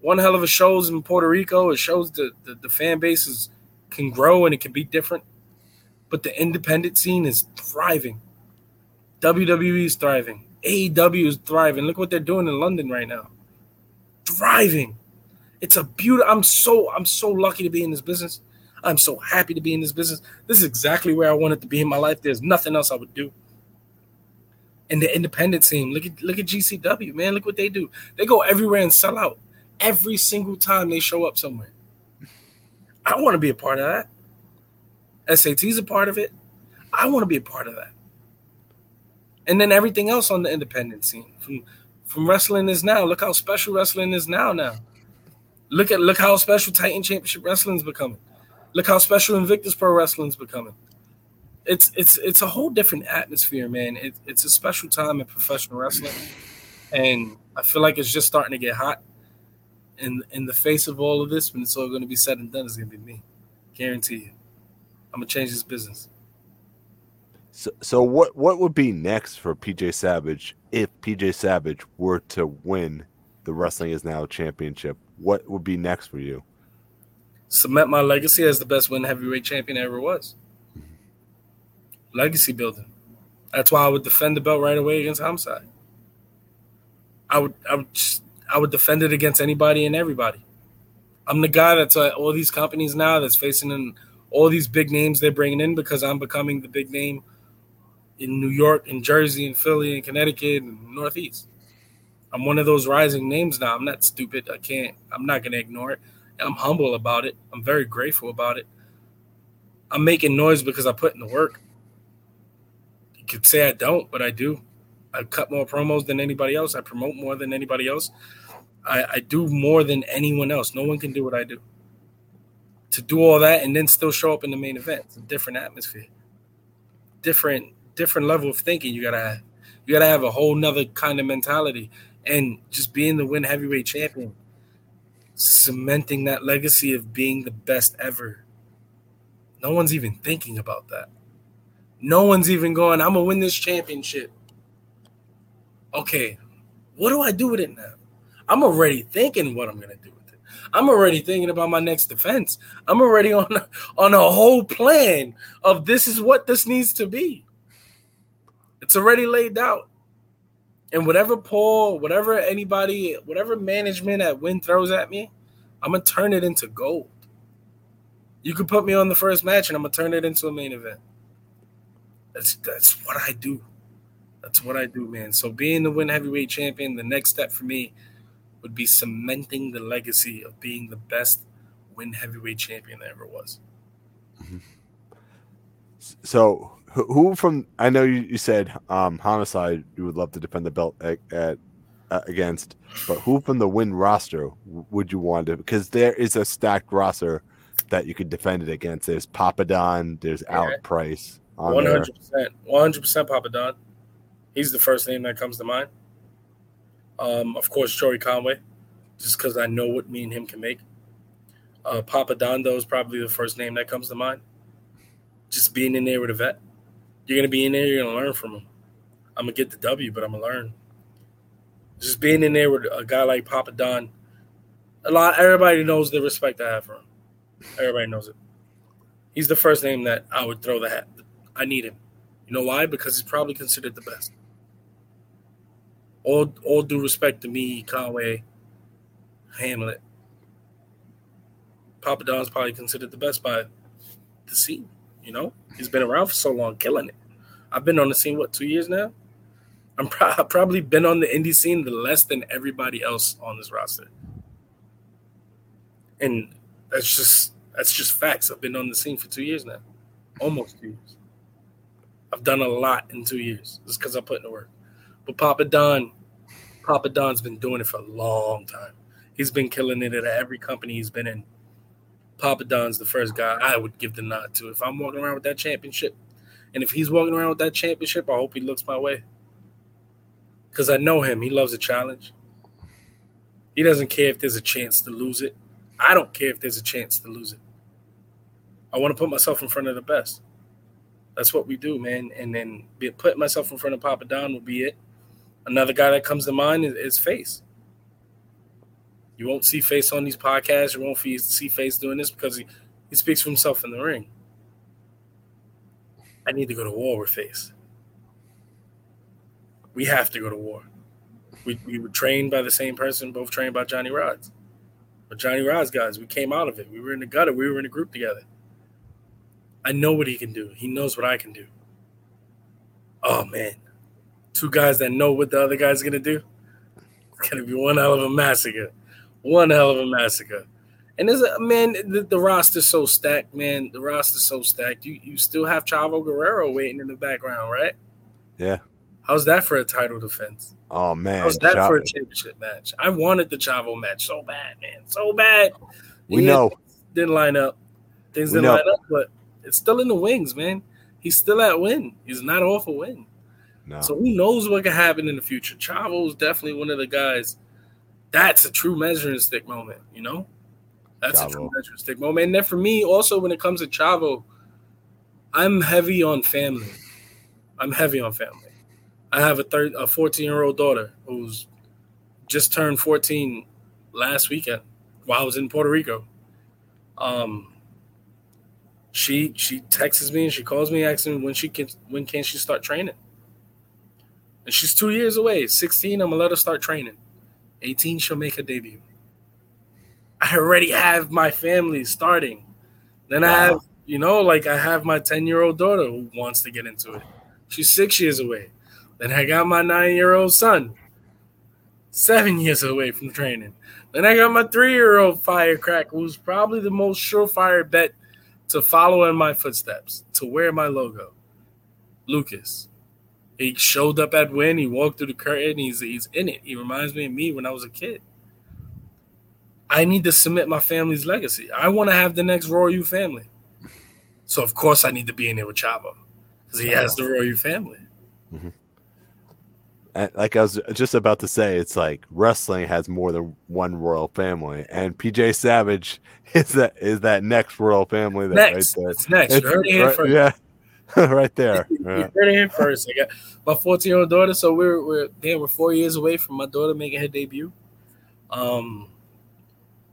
Speaker 2: one hell of a shows in Puerto Rico. It shows the, the, the fan bases can grow and it can be different. But the independent scene is thriving. WWE is thriving. AEW is thriving. Look what they're doing in London right now. Thriving. It's a beautiful. I'm so I'm so lucky to be in this business. I'm so happy to be in this business. This is exactly where I wanted to be in my life. There's nothing else I would do and the independent scene. Look at look at GCW, man. Look what they do. They go everywhere and sell out every single time they show up somewhere. I want to be a part of that. SAT's a part of it. I want to be a part of that. And then everything else on the independent scene, from from wrestling is now. Look how special wrestling is now. Now, look at look how special Titan Championship Wrestling is becoming. Look how special Invictus Pro Wrestling is becoming it's it's it's a whole different atmosphere, man. It, it's a special time in professional wrestling, and I feel like it's just starting to get hot. In in the face of all of this, when it's all going to be said and done, it's going to be me. Guarantee you, I'm gonna change this business.
Speaker 1: So, so what what would be next for PJ Savage if PJ Savage were to win the Wrestling Is Now championship? What would be next for you?
Speaker 2: Cement my legacy as the best win heavyweight champion ever was legacy building. That's why I would defend the belt right away against Homicide. I would I would I would defend it against anybody and everybody. I'm the guy that's at all these companies now that's facing in all these big names they're bringing in because I'm becoming the big name in New York, in Jersey, in Philly, in Connecticut, and Northeast. I'm one of those rising names now. I'm not stupid. I can't. I'm not gonna ignore it. I'm humble about it. I'm very grateful about it. I'm making noise because I put in the work. You could say I don't, but I do. I cut more promos than anybody else. I promote more than anybody else. I, I do more than anyone else. No one can do what I do. To do all that and then still show up in the main event, it's a different atmosphere, different different level of thinking. You gotta have. You gotta have a whole nother kind of mentality, and just being the win heavyweight champion, cementing that legacy of being the best ever. No one's even thinking about that. No one's even going. I'm gonna win this championship. Okay, what do I do with it now? I'm already thinking what I'm gonna do with it. I'm already thinking about my next defense. I'm already on on a whole plan of this is what this needs to be. It's already laid out. And whatever Paul, whatever anybody, whatever management at Win throws at me, I'm gonna turn it into gold. You could put me on the first match and I'm gonna turn it into a main event. That's that's what I do. That's what I do, man. So being the win heavyweight champion, the next step for me would be cementing the legacy of being the best win heavyweight champion that ever was.
Speaker 1: Mm-hmm. So, who from I know you, you said um, homicide you would love to defend the belt at, at uh, against, but who from the win roster would you want to? Because there is a stacked roster that you could defend it against. There's Papadon, there's yeah. Alec Price.
Speaker 2: One hundred percent, one hundred percent Papadon. He's the first name that comes to mind. Um, of course, Joey Conway, just because I know what me and him can make. Uh, Papadando is probably the first name that comes to mind. Just being in there with a vet. You're gonna be in there, you're gonna learn from him. I'm gonna get the W, but I'm gonna learn. Just being in there with a guy like Papadon, a lot everybody knows the respect I have for him. Everybody knows it. He's the first name that I would throw the hat. I need him. You know why? Because he's probably considered the best all all due respect to me, Conway, Hamlet, Papadon's probably considered the best by the scene. You know, he's been around for so long, killing it. I've been on the scene what two years now. I'm pro- I've probably been on the indie scene the less than everybody else on this roster, and that's just that's just facts. I've been on the scene for two years now, almost two years. I've done a lot in two years just because I put in the work. But Papadon, Papa Don's been doing it for a long time. He's been killing it at every company he's been in. Papadon's the first guy I would give the nod to if I'm walking around with that championship. And if he's walking around with that championship, I hope he looks my way. Because I know him. He loves a challenge. He doesn't care if there's a chance to lose it. I don't care if there's a chance to lose it. I want to put myself in front of the best. That's what we do, man. And then put myself in front of Papadon will be it. Another guy that comes to mind is, is Face. You won't see Face on these podcasts. You won't see Face doing this because he, he speaks for himself in the ring. I need to go to war with Face. We have to go to war. We, we were trained by the same person, both trained by Johnny Rodz. But Johnny Rodz guys, we came out of it. We were in the gutter. We were in a group together. I know what he can do. He knows what I can do. Oh man, two guys that know what the other guy's gonna do. It's gonna be one hell of a massacre. One hell of a massacre. And there's a man, the, the roster's so stacked, man. The roster's so stacked. You you still have Chavo Guerrero waiting in the background, right?
Speaker 1: Yeah.
Speaker 2: How's that for a title defense?
Speaker 1: Oh man.
Speaker 2: How's that Chavo. for a championship match? I wanted the Chavo match so bad, man. So bad.
Speaker 1: We and know.
Speaker 2: Didn't line up. Things we didn't know. line up, but it's still in the wings, man. He's still at win. He's not off a win. No. So who knows what could happen in the future? Chavo is definitely one of the guys. That's a true measuring stick moment, you know. That's Chavo. a true measuring stick moment. And then for me, also when it comes to Chavo, I'm heavy on family. I'm heavy on family. I have a third, a 14 year old daughter who's just turned 14 last weekend while I was in Puerto Rico. Um, she she texts me and she calls me asking when she can when can she start training And she's two years away. 16, I'm gonna let her start training. 18, she'll make her debut. I already have my family starting. Then wow. I have, you know, like I have my 10 year old daughter who wants to get into it. She's six years away. Then I got my nine year old son, seven years away from training. Then I got my three year old firecracker, who's probably the most surefire bet to follow in my footsteps, to wear my logo. Lucas. He showed up at Win. He walked through the curtain. He's he's in it. He reminds me of me when I was a kid. I need to submit my family's legacy. I want to have the next Royal U family. So of course I need to be in there with Chavo because he has the Royal U family. Mm-hmm.
Speaker 1: Like I was just about to say, it's like wrestling has more than one royal family, and PJ Savage is that is that next royal family. That
Speaker 2: next, right there. It's next. It's,
Speaker 1: right, yeah, right there.
Speaker 2: you heard it here first. I got my 14 year old daughter, so we're we're damn, we're four years away from my daughter making her debut. Um,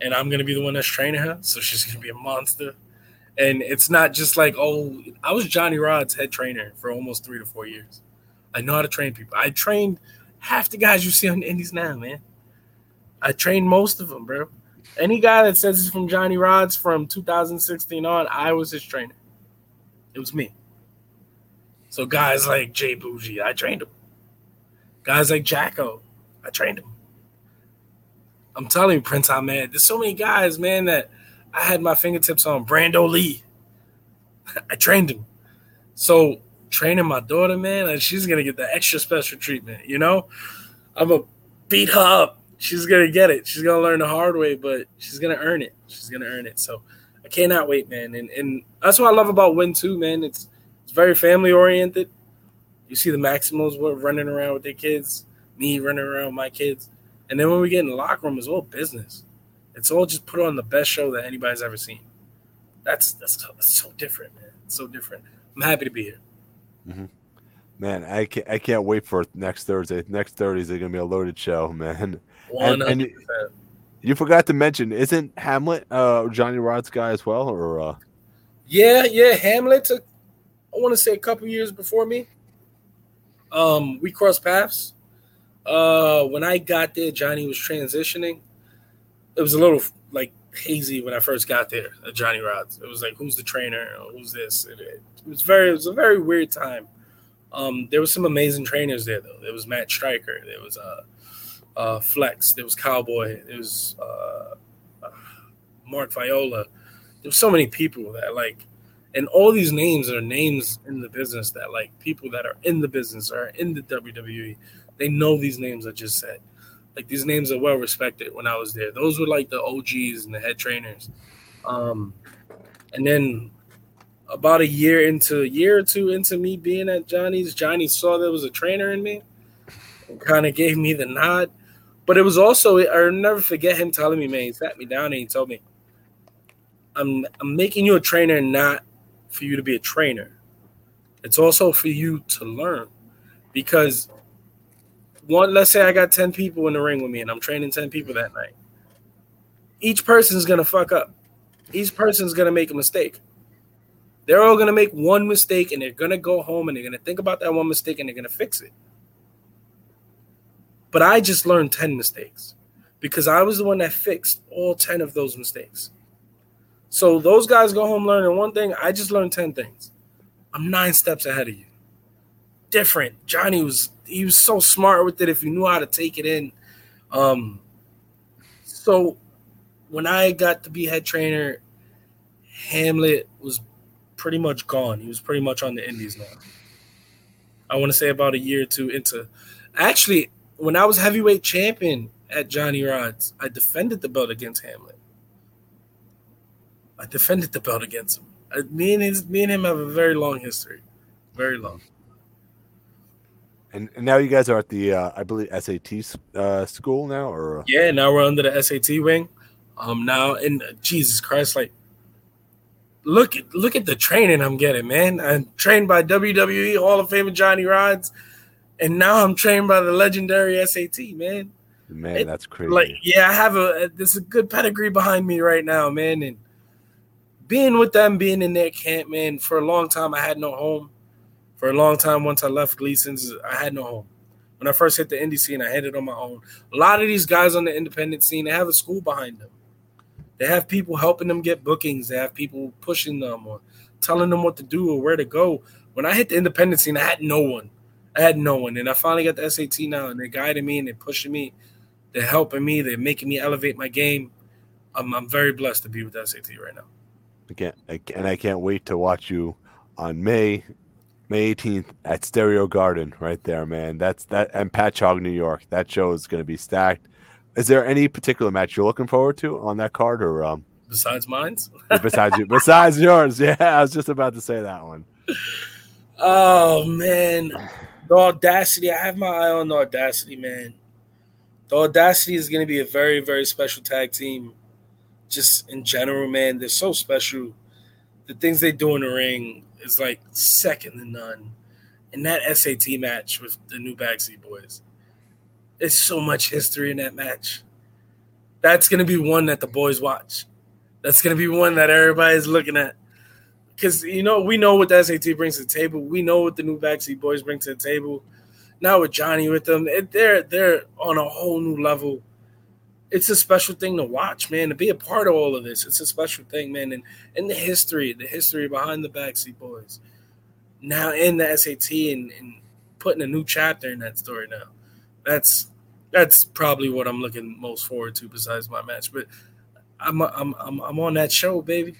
Speaker 2: and I'm gonna be the one that's training her, so she's gonna be a monster. And it's not just like, oh, I was Johnny Rodz' head trainer for almost three to four years. I know how to train people. I trained half the guys you see on the Indies now, man. I trained most of them, bro. Any guy that says he's from Johnny Rodz' from 2016 on, I was his trainer. It was me. So guys like Jay Bougie, I trained him. Guys like Jacko, I trained him. I'm telling you, Prince Ahmed, there's so many guys, man, that I had my fingertips on. Brando Lee, I trained him. So training my daughter, man, and she's gonna get the extra special treatment. You know, I'm gonna beat her up. She's gonna get it. She's gonna learn the hard way, but she's gonna earn it. She's gonna earn it. So I cannot wait, man. And and that's what I love about Win Two, man. It's very family oriented. You see the Maximals running around with their kids, me running around with my kids, and then when we get in the locker room, it's all business. It's all just put on the best show that anybody's ever seen. That's that's, that's so different, man. It's so different. I'm happy to be here.
Speaker 1: Mm-hmm. Man, I can't, I can't wait for next Thursday. Next Thursday is going to be a loaded show, man. And, and you, you, forgot to mention, isn't Hamlet uh, Johnny Rodz' guy as well, or? Uh...
Speaker 2: Yeah, yeah, Hamlet took I want to say a couple years before me. Um, we crossed paths. Uh, when I got there, Johnny was transitioning. It was a little like hazy when I first got there at Johnny Rodz'. It was like, who's the trainer? Who's this? It, it, was very, it was a very weird time. Um, there was some amazing trainers there though. There was Matt Striker. There was uh, uh, Flex. There was Cowboy. There was uh, uh Mark Viola. There was so many people that like and all these names are names in the business that like people that are in the business or in the WWE, they know these names I just said. Like these names are well respected when I was there. Those were like the OGs and the head trainers. Um, and then about a year into a year or two into me being at Johnny's, Johnny saw there was a trainer in me and kind of gave me the nod. But it was also I'll never forget him telling me, man, he sat me down and he told me, I'm I'm making you a trainer not for you to be a trainer. It's also for you to learn because one, let's say I got 10 people in the ring with me and I'm training 10 people that night. Each person's going to fuck up. Each person's going to make a mistake. They're all going to make one mistake and they're going to go home and they're going to think about that one mistake and they're going to fix it. But I just learned 10 mistakes because I was the one that fixed all 10 of those mistakes. So those guys go home learning one thing. I just learned 10 things. I'm nine steps ahead of you. Different. Johnny was he was so smart with it if you knew how to take it in. Um so when I got to be head trainer, Hamlet was pretty much gone. He was pretty much on the Indies now. I want to say about a year or two into actually when I was heavyweight champion at Johnny Rodz', I defended the belt against Hamlet. I defended the belt against him. I, me and his, me and him have a very long history, very long.
Speaker 1: And, and now you guys are at the, uh, I believe, SAT uh, school now, or uh?
Speaker 2: yeah, now we're under the SAT wing. Um, now and uh, Jesus Christ, like, look at look at the training I'm getting, man. I'm trained by WWE Hall of Fame Johnny Rodz, and now I'm trained by the legendary SAT, man.
Speaker 1: Man, it, that's crazy.
Speaker 2: Like, yeah, I have a there's a good pedigree behind me right now, man, and being with them, being in their camp, man, for a long time, I had no home. For a long time, once I left Gleason's, I had no home. When I first hit the indie scene, I hit it on my own. A lot of these guys on the independent scene, they have a school behind them. They have people helping them get bookings. They have people pushing them or telling them what to do or where to go. When I hit the independent scene, I had no one. I had no one. And I finally got the SAT now, and they're guiding me and they're pushing me. They're helping me. They're making me elevate my game. I'm, I'm very blessed to be with SAT right now.
Speaker 1: I, and I can't wait to watch you on May May 18th at Stereo Garden right there, man. That's that and Patchogue, New York. That show is going to be stacked. Is there any particular match you're looking forward to on that card or um
Speaker 2: besides mine's?
Speaker 1: besides you, besides yours. Yeah, I was just about to say that one.
Speaker 2: Oh man. The audacity. I have my eye on the audacity, man. The audacity is going to be a very, very special tag team. Just in general, man, they're so special. The things they do in the ring is like second to none. And that SAT match with the New Backseat Boys, there's so much history in that match. That's to be one that the boys watch. That's to be one that everybody's looking at because you know we know what the SAT brings to the table. We know what the new backseat boys bring to the table. Now with Johnny with them, they're they're on a whole new level. It's a special thing to watch, man. To be a part of all of this, it's a special thing, man. And and the history, the history behind the backseat boys, now in the SAT and, and putting a new chapter in that story now. That's that's probably what I'm looking most forward to besides my match. But I'm I'm I'm, I'm on that show, baby.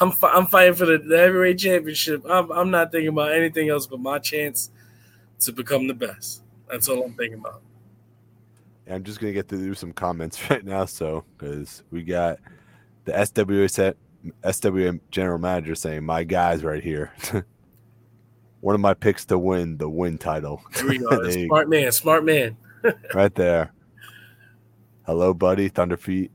Speaker 2: I'm I'm fighting for the, the heavyweight championship. I'm I'm not thinking about anything else but my chance to become the best. That's all I'm thinking about.
Speaker 1: I'm just gonna get to do some comments right now, so because we got the SWA set SWA general manager saying my guys right here. One of my picks to win the win title.
Speaker 2: Here we go. smart man, smart man.
Speaker 1: right there. Hello, buddy, Thunderfeet.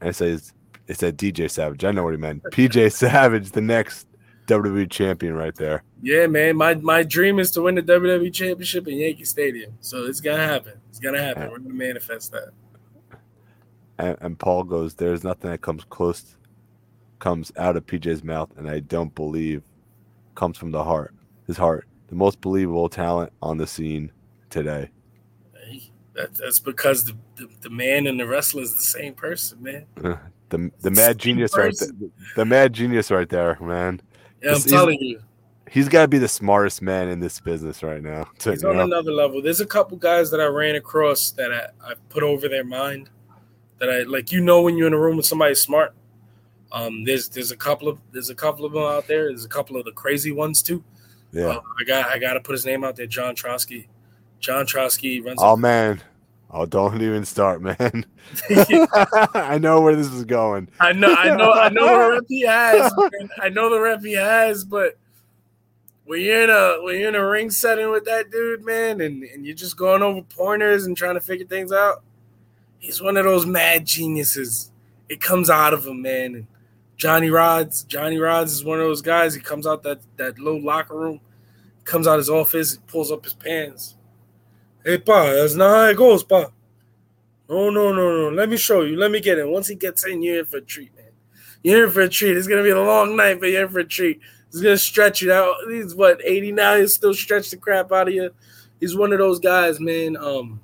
Speaker 1: And it says it said DJ Savage. I know what he meant. PJ Savage, the next WWE champion, right there.
Speaker 2: Yeah, man. My my dream is to win the WWE championship in Yankee Stadium. So it's gonna happen. It's gonna happen. We're gonna manifest that.
Speaker 1: And, and Paul goes, "There's nothing that comes close, comes out of PJ's mouth, and I don't believe comes from the heart. His heart, the most believable talent on the scene today."
Speaker 2: That, that's because the, the, the man and the wrestler is the same person, man.
Speaker 1: the the mad genius right there. The mad genius right there, man.
Speaker 2: Yeah, I'm telling you.
Speaker 1: He's got to be the smartest man in this business right now.
Speaker 2: To, he's on know? another level. There's a couple guys that I ran across that I, I put over their mind. That I like, you know, when you're in a room with somebody smart. Um, there's there's a couple of there's a couple of them out there. There's a couple of the crazy ones too.
Speaker 1: Yeah,
Speaker 2: uh, I got I got to put his name out there. John Trotsky. John Trotsky runs.
Speaker 1: Oh man, Oh, don't even start, man. I know where this is going.
Speaker 2: I know, I know, I know the rep he has. Man. I know the rep he has, but when you're in a when you're in a ring setting with that dude, man, and, and you're just going over pointers and trying to figure things out, he's one of those mad geniuses. It comes out of him, man. And Johnny Rodz, Johnny Rodz is one of those guys. He comes out that that little locker room, comes out his office, pulls up his pants Hey, Pa, that's not how it goes, Pa. No, no, no, no. Let me show you. Let me get in. Once he gets in, you're in for a treat, man. You're in for a treat. It's gonna be a long night, but you're in for a treat. He's gonna stretch you out. He's what 80 now. He'll still stretch the crap out of you. He's one of those guys, man. Um,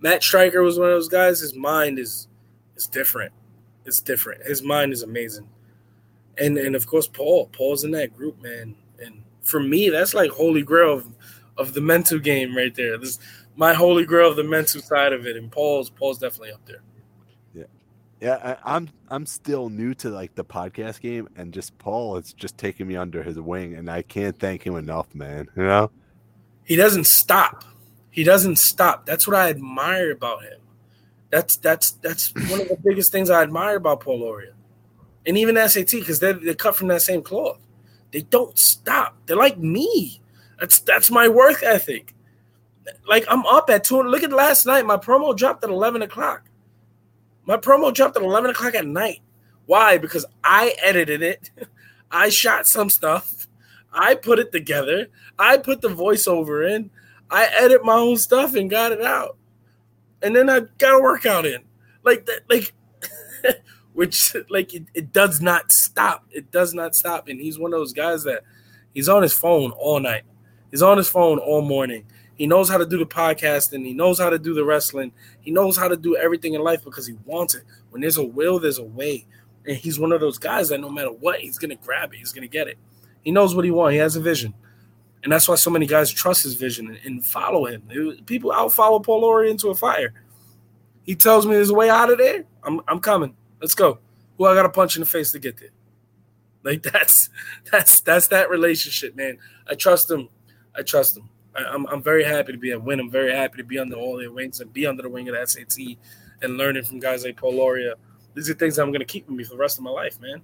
Speaker 2: Matt Striker was one of those guys. His mind is is different. It's different. His mind is amazing. And and of course Paul. Paul's in that group, man. And for me, that's like holy grail of, of the mental game right there. This my holy grail of the mental side of it, and Paul's Paul's definitely up there.
Speaker 1: Yeah, yeah. I, I'm I'm still new to like the podcast game, and just Paul is just taking me under his wing, and I can't thank him enough, man. You know,
Speaker 2: he doesn't stop. He doesn't stop. That's what I admire about him. That's that's that's one of the biggest things I admire about Paul Loria, and even SAT because they they cut from that same cloth. They don't stop. They're like me. That's that's my work ethic like I'm up at two. Look at last night. My promo dropped at eleven o'clock. My promo dropped at eleven o'clock at night. Why? Because I edited it. I shot some stuff. I put it together. I put the voiceover in. I edit my own stuff and got it out. And then I got a workout in. Like that, like which like it, it does not stop. It does not stop. And he's one of those guys that he's on his phone all night. He's on his phone all morning He knows how to do the podcasting. He knows how to do the wrestling. He knows how to do everything in life because he wants it. When there's a will, there's a way. And he's one of those guys that no matter what, he's gonna grab it. He's gonna get it. He knows what he wants. He has a vision. And that's why so many guys trust his vision and, follow him. People out follow Paul Loria into a fire. He tells me there's a way out of there. I'm I'm coming. Let's go. Who I got to punch in the face to get there. Like that's that's that's that relationship, man. I trust him. I trust him. I, am I'm, I'm very happy to be a win. I'm very happy to be under all their wings and be under the wing of the SAT and learning from guys like Paul Loria. These are things I'm gonna keep with me for the rest of my life, man.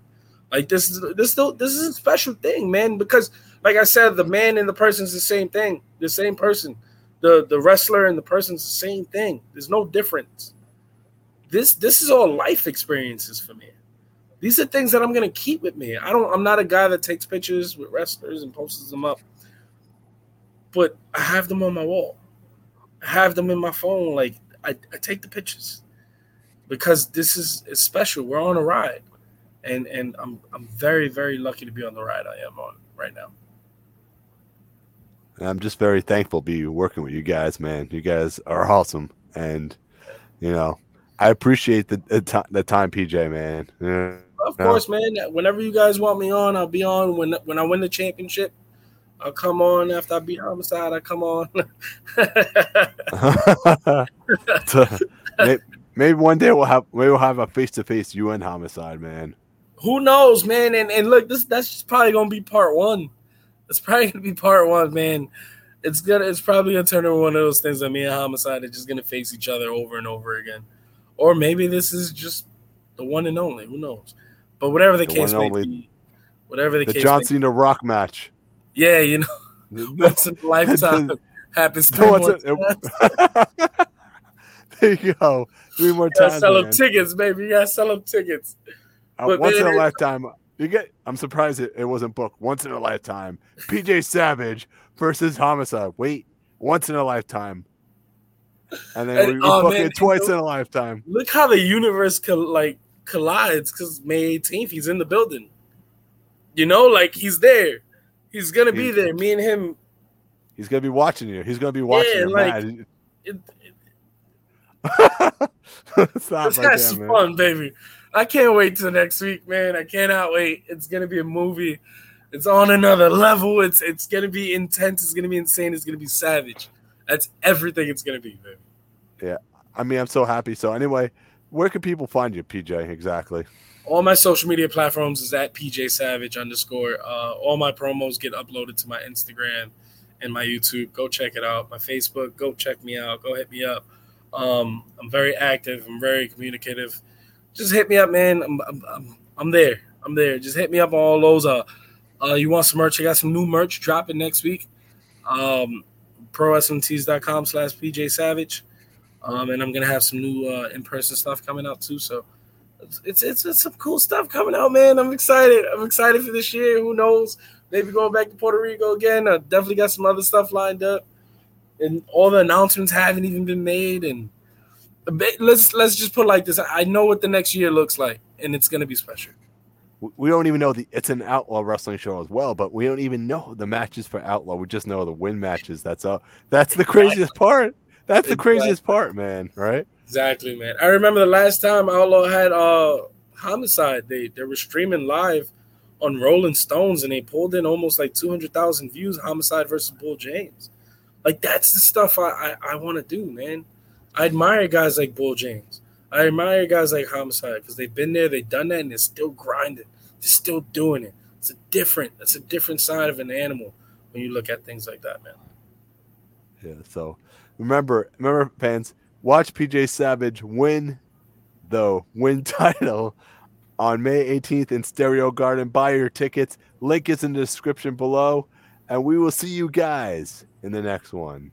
Speaker 2: Like this is this still this is a special thing, man, because like I said, the man and the person is the same thing, the same person. The the wrestler and the person's the same thing. There's no difference. This this is all life experiences for me. These are things that I'm gonna keep with me. I don't. I'm not a guy that takes pictures with wrestlers and posts them up, but I have them on my wall. I have them in my phone. Like I, I take the pictures because this is, is special. We're on a ride, and and I'm I'm very very lucky to be on the ride I am on right now.
Speaker 1: I'm just very thankful to be working with you guys, man. You guys are awesome, and you know, I appreciate the the, t- the time, PJ, man.
Speaker 2: Yeah. Of course, man. Whenever you guys want me on, I'll be on. When when I win the championship, I'll come on. After I beat Homicide, I come on.
Speaker 1: maybe one day we'll have maybe we'll have a face to face you and Homicide, man.
Speaker 2: Who knows, man? And and look, this that's just probably gonna be part one. It's probably gonna be part one, man. It's gonna it's probably gonna turn into one of those things that me and Homicide are just gonna face each other over and over again. Or maybe this is just the one and only. Who knows? But whatever the, the case may only, be, whatever the,
Speaker 1: the
Speaker 2: case
Speaker 1: John Cena Rock match.
Speaker 2: Yeah, you know, once in a lifetime happens three more times.
Speaker 1: there you go. Three more times.
Speaker 2: Sell them tickets, baby. You gotta sell them tickets.
Speaker 1: Uh, once man, in a lifetime. You get. I'm surprised it, it wasn't booked. Once in a lifetime. PJ Savage versus Homicide. Wait, once in a lifetime. And then and, we, we oh, book man, it twice in a lifetime.
Speaker 2: Look how the universe could like collides because May 18th he's in the building. You know, like he's there. He's gonna be there. Me and him.
Speaker 1: He's gonna be watching you. He's gonna be watching yeah. Like, it,
Speaker 2: it, Stop that's right fun, baby. I can't wait till next week, man. I cannot wait. It's gonna be a movie. It's on another level. It's it's gonna be intense. It's gonna be insane. It's gonna be savage. That's everything it's gonna be, man.
Speaker 1: Yeah, I mean, I'm so happy. So anyway, where can people find you, PJ? Exactly.
Speaker 2: All my social media platforms is at PJ Savage underscore. Uh, all my promos get uploaded to my Instagram and my YouTube. Go check it out. My Facebook. Go check me out. Go hit me up. Um, I'm very active. I'm very communicative. Just hit me up, man. I'm, I'm, I'm there. I'm there. Just hit me up on all those. Uh, uh, you want some merch? I got some new merch dropping next week. Um, ProWrestlingTees.com slash PJ Savage. Um, and I'm gonna have some new uh, in-person stuff coming out too. So it's, it's, it's some cool stuff coming out, man. I'm excited. I'm excited for this year. Who knows? Maybe going back to Puerto Rico again. I definitely got some other stuff lined up, and all the announcements haven't even been made. And let's let's just put like this: I know what the next year looks like, and it's gonna be special.
Speaker 1: We don't even know the it's an outlaw wrestling show as well, but we don't even know the matches for outlaw. We just know the win matches. That's all. That's the craziest part. That's the craziest part, man. Right?
Speaker 2: Exactly, man. I remember the last time Outlaw had uh homicide. They they were streaming live on Rolling Stones and they pulled in almost like two hundred thousand views. Homicide versus Bull James. Like that's the stuff I I, I want to do, man. I admire guys like Bull James. I admire guys like Homicide because they've been there, they've done that, and they're still grinding. They're still doing it. It's a different, it's a different side of an animal when you look at things like that, man.
Speaker 1: Yeah. So remember, remember, fans, watch PJ Savage win, though, win title on May 18th in Stereo Garden. Buy your tickets. Link is in the description below. And we will see you guys in the next one.